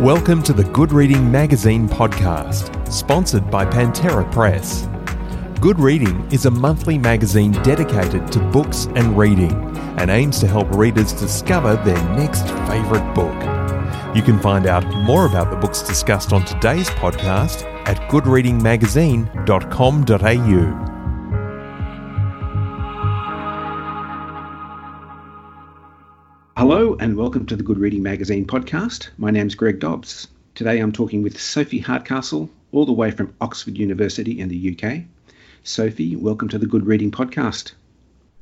Welcome to the Good Reading Magazine podcast, sponsored by Pantera Press. Good Reading is a monthly magazine dedicated to books and reading and aims to help readers discover their next favourite book. You can find out more about the books discussed on today's podcast at goodreadingmagazine.com.au. and welcome to the Good Reading Magazine podcast. My name's Greg Dobbs. Today I'm talking with Sophie Hardcastle, all the way from Oxford University in the UK. Sophie, welcome to the Good Reading podcast.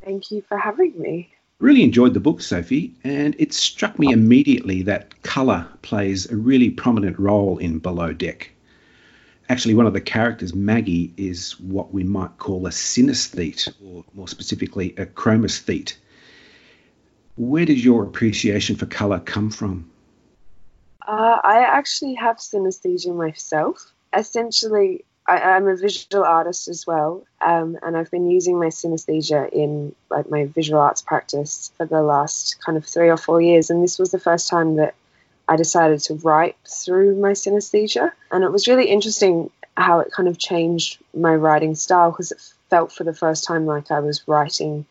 Thank you for having me. Really enjoyed the book, Sophie, and it struck me immediately that colour plays a really prominent role in Below Deck. Actually, one of the characters, Maggie, is what we might call a synesthete, or more specifically, a chromesthete where does your appreciation for colour come from? Uh, I actually have synesthesia myself. Essentially, I, am a visual artist as well, um, and I've been using my synesthesia in like my visual arts practice for the last kind of three or four years. And this was the first time that I decided to write through my synesthesia, and it was really interesting how it kind of changed my writing style because it felt for the first time like I was writing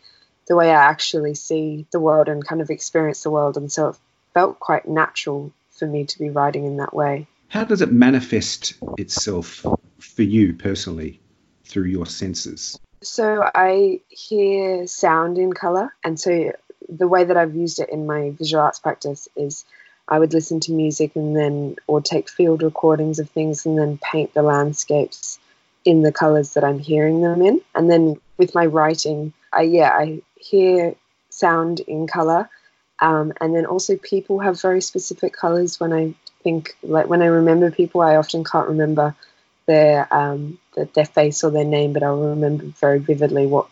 the way I actually see the world and kind of experience the world. And so it felt quite natural for me to be writing in that way. How does it manifest itself for you personally through your senses? So I hear sound in color. And so the way that I've used it in my visual arts practice is I would listen to music and then, or take field recordings of things and then paint the landscapes in the colors that I'm hearing them in. And then with my writing, I, yeah, I hear sound in color. Um, and then also people have very specific colors when I think like when I remember people I often can't remember their um, their face or their name but I'll remember very vividly what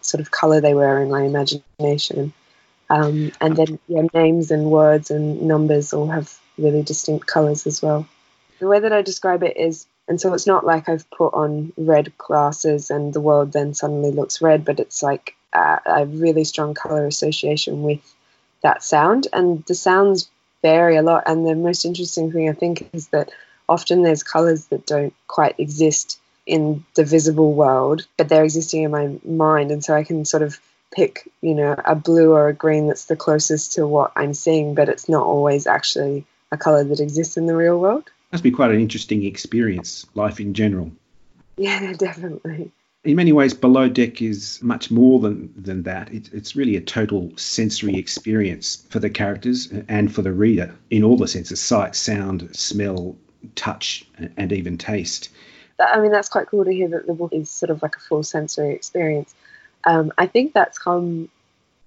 sort of color they were in my imagination um, and then yeah names and words and numbers all have really distinct colors as well the way that I describe it is and so it's not like I've put on red glasses and the world then suddenly looks red but it's like uh, a really strong color association with that sound. And the sounds vary a lot. And the most interesting thing I think is that often there's colors that don't quite exist in the visible world, but they're existing in my mind. And so I can sort of pick, you know, a blue or a green that's the closest to what I'm seeing, but it's not always actually a color that exists in the real world. Must be quite an interesting experience, life in general. Yeah, definitely in many ways, Below Deck is much more than, than that. It, it's really a total sensory experience for the characters and for the reader in all the senses sight, sound, smell, touch, and even taste. I mean, that's quite cool to hear that the book is sort of like a full sensory experience. Um, I think that's come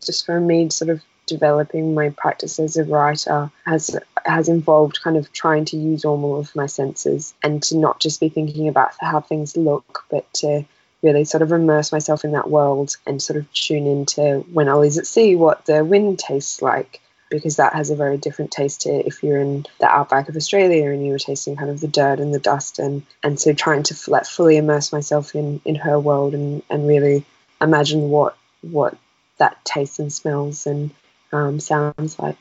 just from me sort of developing my practice as a writer has has involved kind of trying to use all of my senses and to not just be thinking about how things look, but to really sort of immerse myself in that world and sort of tune into when Ollie's at sea what the wind tastes like because that has a very different taste to if you're in the outback of Australia and you were tasting kind of the dirt and the dust and and so trying to like fully immerse myself in in her world and and really imagine what what that tastes and smells and um, sounds like.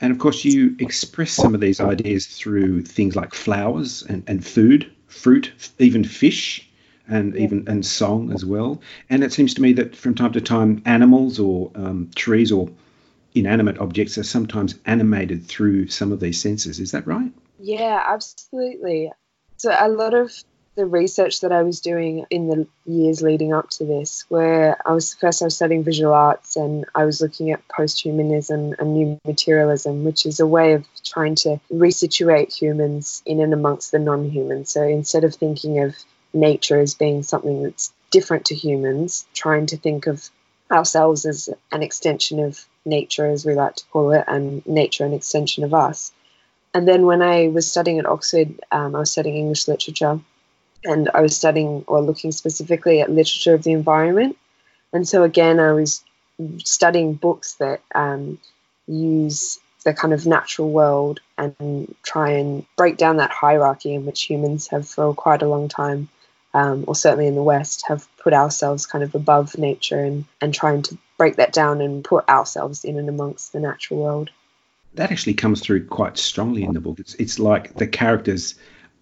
And of course, you express some of these ideas through things like flowers and, and food, fruit, even fish and even and song as well. And it seems to me that from time to time, animals or um, trees or inanimate objects are sometimes animated through some of these senses. Is that right? Yeah, absolutely. So a lot of the research that I was doing in the years leading up to this, where I was first I was studying visual arts and I was looking at post-humanism and new materialism, which is a way of trying to resituate humans in and amongst the non-humans. So instead of thinking of nature as being something that's different to humans, trying to think of ourselves as an extension of nature, as we like to call it, and nature an extension of us. And then when I was studying at Oxford, um, I was studying English literature, and I was studying or looking specifically at literature of the environment. And so again, I was studying books that um, use the kind of natural world and try and break down that hierarchy in which humans have for quite a long time um, or certainly in the West, have put ourselves kind of above nature and, and trying to break that down and put ourselves in and amongst the natural world. That actually comes through quite strongly in the book. It's it's like the characters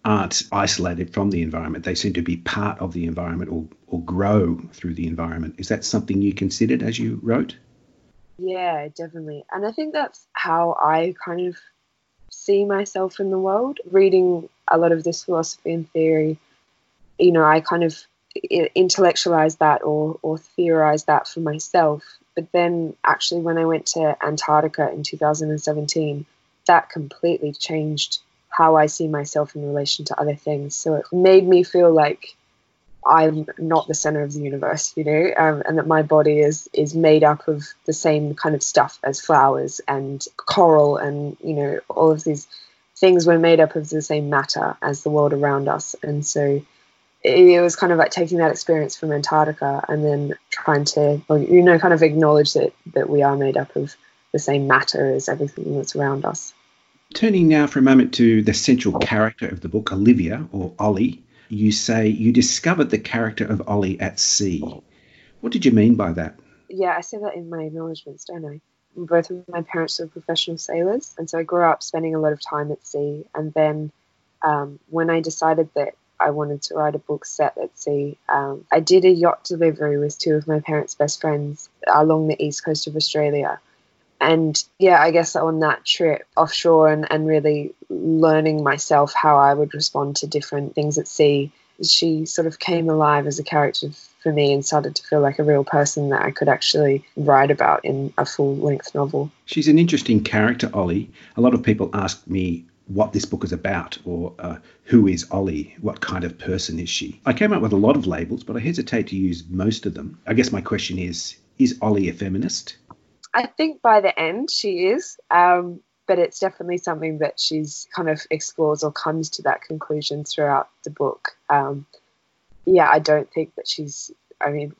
aren't isolated from the environment. They seem to be part of the environment or, or grow through the environment. Is that something you considered as you wrote? Yeah, definitely. And I think that's how I kind of see myself in the world. Reading a lot of this philosophy and theory, you know, I kind of intellectualize that or, or theorize that for myself. But then actually, when I went to Antarctica in 2017, that completely changed how I see myself in relation to other things. So it made me feel like I'm not the center of the universe, you know, um, and that my body is is made up of the same kind of stuff as flowers and coral, and you know, all of these things were made up of the same matter as the world around us. And so it, was kind of like taking that experience from Antarctica and then trying to, you know, kind of acknowledge that that we are made up of the same matter as everything that's around us. Turning now for a moment to the central character of the book, Olivia or Ollie, you say you discovered the character of Ollie at sea. What did you mean by that? Yeah, I say that in my acknowledgements, don't I? Both of my parents are professional sailors, and so I grew up spending a lot of time at sea. And then um, when I decided that I wanted to write a book set at sea, um, I did a yacht delivery with two of my parents' best friends along the east coast of Australia and yeah, I guess on that trip offshore and, and really learning myself how I would respond to different things at sea, she sort of came alive as a character for me and started to feel like a real person that I could actually write about in a full length novel. She's an interesting character, Ollie. A lot of people ask me what this book is about or uh, who is Ollie? What kind of person is she? I came up with a lot of labels, but I hesitate to use most of them. I guess my question is Is Ollie a feminist? I think by the end she is, um, but it's definitely something that she's kind of explores or comes to that conclusion throughout the book. Um, yeah, I don't think that she's. I mean,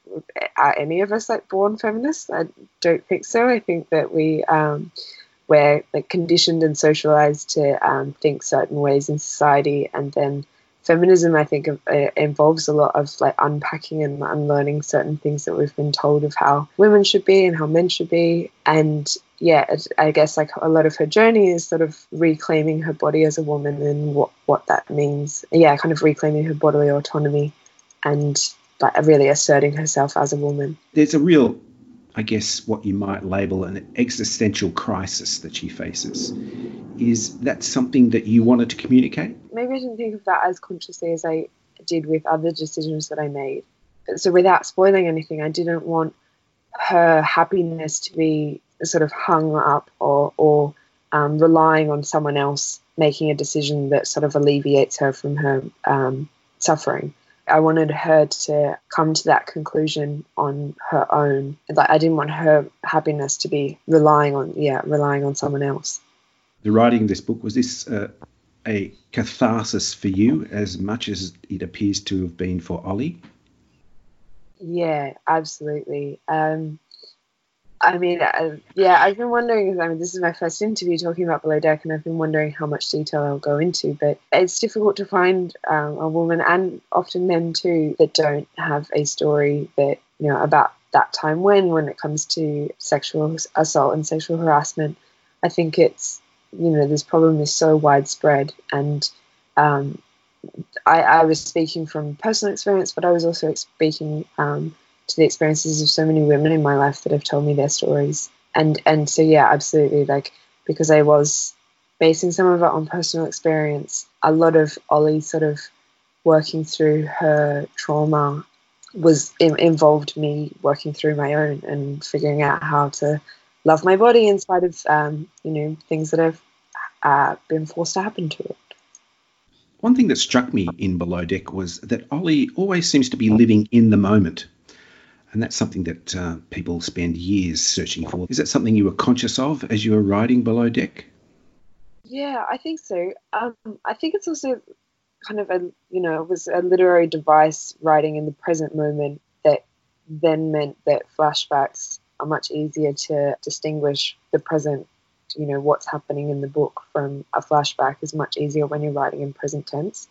are any of us like born feminists? I don't think so. I think that we um, we're like conditioned and socialized to um, think certain ways in society, and then feminism i think uh, involves a lot of like unpacking and unlearning certain things that we've been told of how women should be and how men should be. And yeah i guess like a lot of her journey is sort of reclaiming her body as a woman and what what that means. Yeah kind of reclaiming her bodily autonomy and like really asserting herself as a woman. There's a real I guess, what you might label an existential crisis that she faces. Is that something that you wanted to communicate? Maybe I didn't think of that as consciously as I did with other decisions that I made. So, without spoiling anything, I didn't want her happiness to be sort of hung up or, or um, relying on someone else making a decision that sort of alleviates her from her um, suffering. I wanted her to come to that conclusion on her own. Like I didn't want her happiness to be relying on yeah relying on someone else. The writing of this book was this uh, a catharsis for you as much as it appears to have been for Ollie. Yeah, absolutely. Um, I mean, uh, yeah, I've been wondering. I mean, this is my first interview talking about Below Deck, and I've been wondering how much detail I'll go into. But it's difficult to find um, a woman, and often men too, that don't have a story that you know about that time when, when it comes to sexual assault and sexual harassment. I think it's you know this problem is so widespread, and um, I, I was speaking from personal experience, but I was also speaking. Um, to the experiences of so many women in my life that have told me their stories. And and so yeah, absolutely. Like because I was basing some of it on personal experience, a lot of Ollie sort of working through her trauma was in, involved me working through my own and figuring out how to love my body in spite of um, you know things that have uh, been forced to happen to it. One thing that struck me in Below Deck was that Ollie always seems to be living in the moment. And that's something that uh, people spend years searching for. Is that something you were conscious of as you were writing Below Deck? Yeah, I think so. Um, I think it's also kind of a, you know, it was a literary device writing in the present moment that then meant that flashbacks are much easier to distinguish the present, you know, what's happening in the book from a flashback is much easier when you're writing in present tense.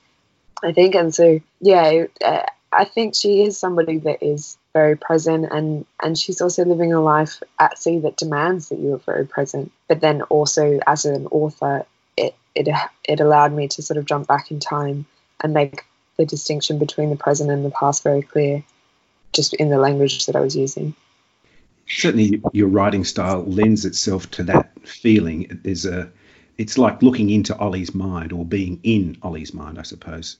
I think, and so, yeah, uh, I think she is somebody that is very present and and she's also living a life at sea that demands that you are very present. But then also as an author it it it allowed me to sort of jump back in time and make the distinction between the present and the past very clear just in the language that I was using. Certainly your writing style lends itself to that feeling. There's a it's like looking into Ollie's mind or being in Ollie's mind I suppose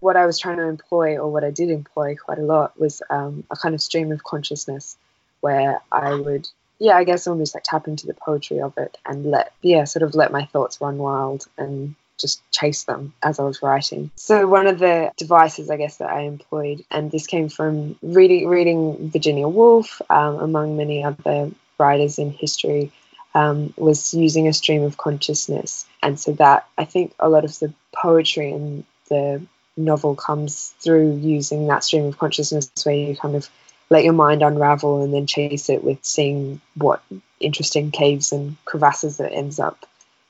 what I was trying to employ, or what I did employ quite a lot, was um, a kind of stream of consciousness where I would, yeah, I guess almost like tap into the poetry of it and let, yeah, sort of let my thoughts run wild and just chase them as I was writing. So one of the devices, I guess, that I employed, and this came from reading reading Virginia Woolf, um, among many other writers in history, um, was using a stream of consciousness, and so that I think a lot of the poetry and the novel comes through using that stream of consciousness where you kind of let your mind unravel and then chase it with seeing what interesting caves and crevasses it ends up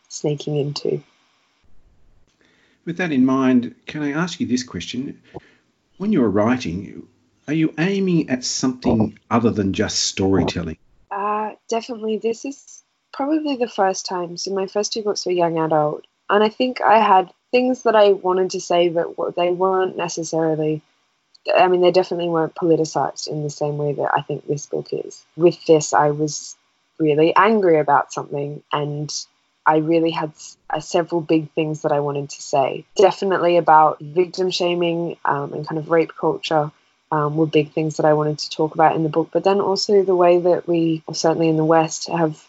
sneaking into. With that in mind, can I ask you this question? When you're writing, are you aiming at something other than just storytelling? Uh, definitely. This is probably the first time. So, my first two books were young adult, and I think I had things that I wanted to say, but they weren't necessarily. I mean, they definitely weren't politicized in the same way that I think this book is. With this, I was really angry about something, and I really had uh, several big things that I wanted to say. Definitely about victim shaming um, and kind of rape culture. Um, were big things that I wanted to talk about in the book, but then also the way that we, certainly in the West, have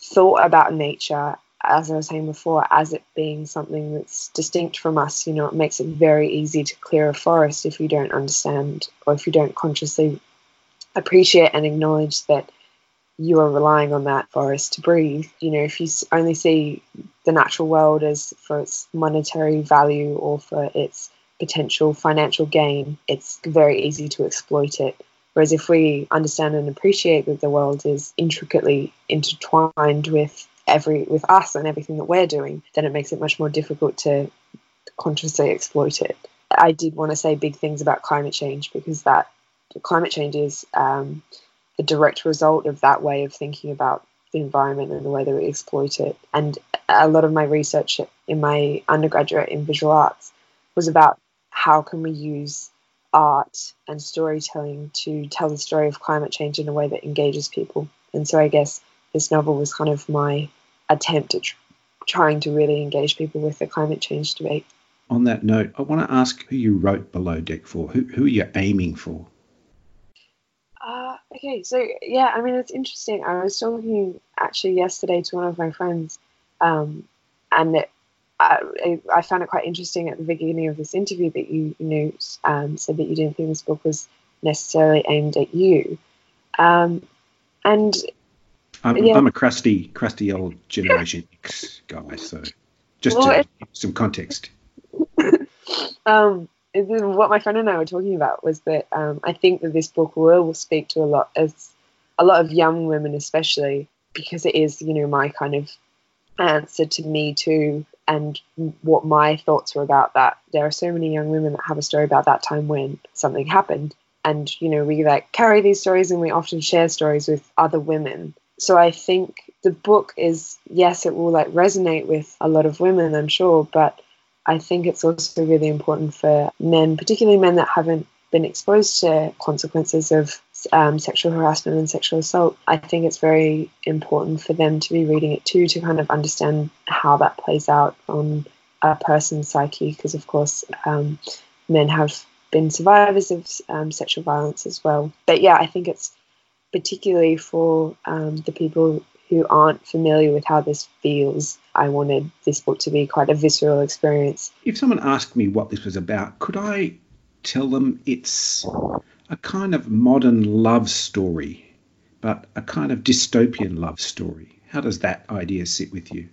thought about nature as I was saying before, as it being something that's distinct from us, you know, it makes it very easy to clear a forest if you don't understand or if you don't consciously appreciate and acknowledge that you are relying on that forest to breathe. You know, if you only see the natural world as for its monetary value or for its potential financial gain, it's very easy to exploit it. Whereas if we understand and appreciate that the world is intricately intertwined with every with us and everything that we're doing, then it makes it much more difficult to consciously exploit it. I did want to say big things about climate change because that climate change is um, the direct result of that way of thinking about the environment and the way that we exploit it. And a lot of my research in my undergraduate in visual arts was about how can we use art and storytelling to tell the story of climate change in a way that engages people. And so I guess this novel was kind of my attempt at tr- trying to really engage people with the climate change debate. On that note, I want to ask who you wrote Below Deck for. Who, who are you aiming for? Uh, okay, so yeah, I mean, it's interesting. I was talking actually yesterday to one of my friends, um, and it, I, I, found it quite interesting at the beginning of this interview that you, you know, um, said that you didn't think this book was necessarily aimed at you. Um, and I'm, yeah. I'm a crusty, crusty old Generation X guy, so just well, to give some context. um, what my friend and I were talking about was that um, I think that this book will speak to a lot as a lot of young women, especially because it is, you know, my kind of answer to me too, and what my thoughts were about that. There are so many young women that have a story about that time when something happened, and you know, we like carry these stories, and we often share stories with other women so I think the book is yes, it will like resonate with a lot of women, I'm sure, but I think it's also really important for men, particularly men that haven't been exposed to consequences of um, sexual harassment and sexual assault. I think it's very important for them to be reading it too to kind of understand how that plays out on a person's psyche, because of course, um, men have been survivors of um, sexual violence as well. But yeah, I think it's particularly for um, the people who aren't familiar with how this feels, I wanted this book to be quite a visceral experience. If someone asked me what this was about, could I tell them it's a kind of modern love story, but a kind of dystopian love story? How does that idea sit with you?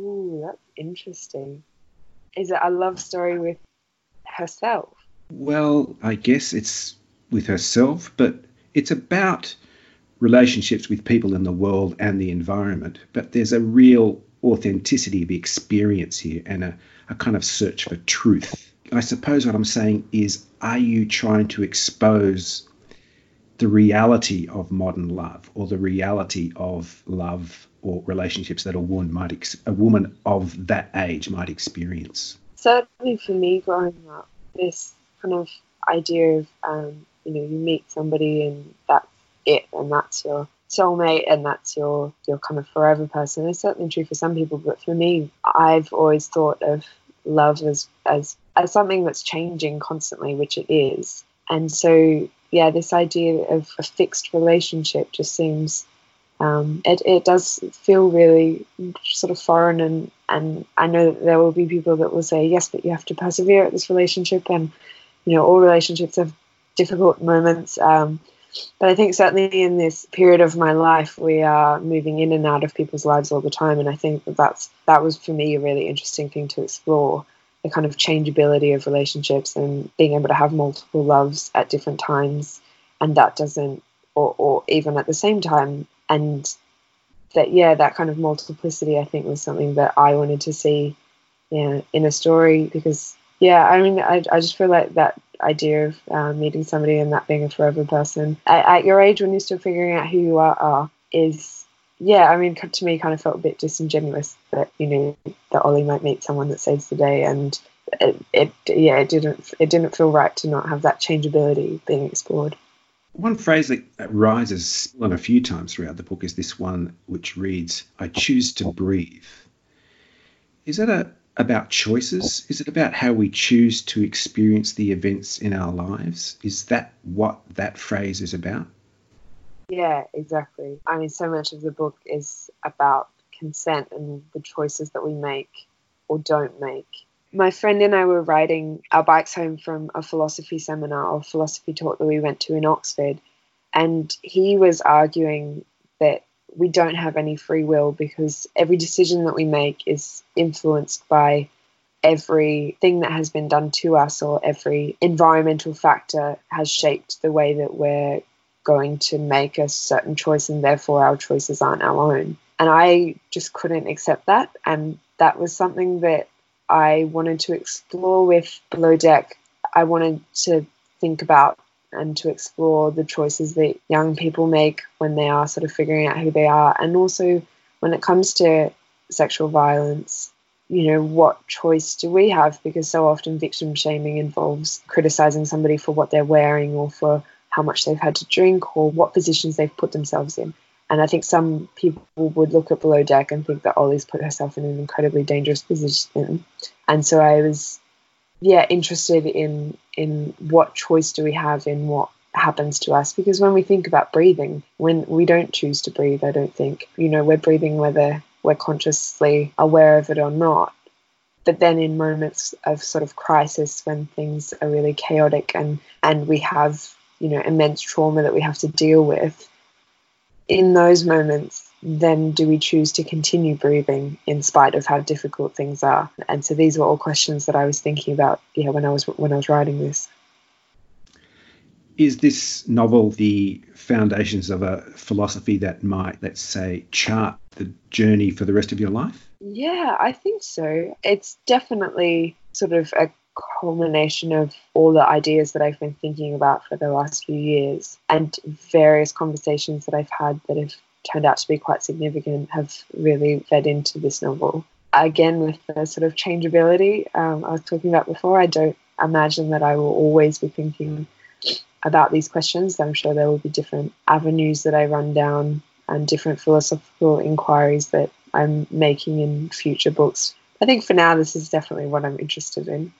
Ooh, that's interesting. Is it a love story with herself? Well, I guess it's with herself, but it's about relationships with people in the world and the environment, but there's a real authenticity of experience here and a, a kind of search for truth. I suppose what I'm saying is, are you trying to expose the reality of modern love or the reality of love or relationships that a woman might ex- a woman of that age might experience. Certainly, for me, growing up, this kind of idea of um, you know you meet somebody and that's it and that's your soulmate and that's your your kind of forever person. It's certainly true for some people but for me i've always thought of love as as as something that's changing constantly which it is. And so yeah this idea of a fixed relationship just seems um, it, it does feel really sort of foreign and and I know that there will be people that will say yes but you have to persevere at this relationship and you know all relationships have difficult moments um, but I think certainly in this period of my life, we are moving in and out of people's lives all the time, and I think that that's that was for me a really interesting thing to explore the kind of changeability of relationships and being able to have multiple loves at different times, and that doesn't, or, or even at the same time, and that yeah, that kind of multiplicity I think was something that I wanted to see, yeah, in a story. Because yeah, I mean I I just feel like that idea of uh, meeting somebody and that being a forever person. At, at, your age when you're still figuring out who you are, are is yeah i mean to me kind of felt a bit disingenuous that you know that ollie might meet someone that saves the day. And it, it yeah it didn't it didn't feel right to not have that changeability being explored. One phrase that rises on a few times throughout the book is this one which reads i choose to breathe. Is that a about choices? Is it about how we choose to experience the events in our lives? Is that what that phrase is about? Yeah, exactly. I mean, so much of the book is about consent and the choices that we make or don't make. My friend and I were riding our bikes home from a philosophy seminar or philosophy talk that we went to in Oxford, and he was arguing that we don't have any free will because every decision that we make is influenced by everything that has been done to us or every environmental factor has shaped the way that we're going to make a certain choice and therefore our choices aren't our own. And I just couldn't accept that. And that was something that I wanted to explore with Below Deck. I wanted to think about and to explore the choices that young people make when they are sort of figuring out who they are. And also, when it comes to sexual violence, you know, what choice do we have? Because so often victim shaming involves criticizing somebody for what they're wearing or for how much they've had to drink or what positions they've put themselves in. And I think some people would look at Below Deck and think that Ollie's put herself in an incredibly dangerous position. And so I was yeah interested in in what choice do we have in what happens to us? Because when we think about breathing when we don't choose to breathe i don't think you know we're breathing whether we're consciously aware of it or not. But then in moments of sort of crisis when things are really chaotic and and we have you know immense trauma that we have to deal with in those moments then do we choose to continue breathing in spite of how difficult things are? And so these were all questions that I was thinking about, yeah, when I was when I was writing this. Is this novel the foundations of a philosophy that might, let's say, chart the journey for the rest of your life? Yeah, I think so. It's definitely sort of a culmination of all the ideas that I've been thinking about for the last few years and various conversations that I've had that have turned out to be quite significant have really fed into this novel. Again, with the sort of changeability um, I was talking about before, I don't imagine that I will always be thinking about these questions. I'm sure there will be different avenues that I run down and different philosophical inquiries that I'm making in future books. I think for now, this is definitely what I'm interested in.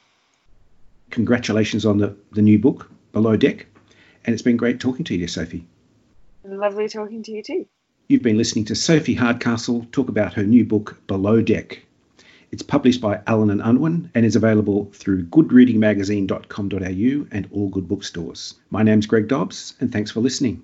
Congratulations on the, the new book, Below Deck. And it's been great talking to you, Sophie. Lovely talking to you too. You've been listening to Sophie Hardcastle talk about her new book, Below Deck. It's published by Allen and Unwin and is available through goodreadingmagazine.com.au and all good bookstores. My name's Greg Dobbs, and thanks for listening.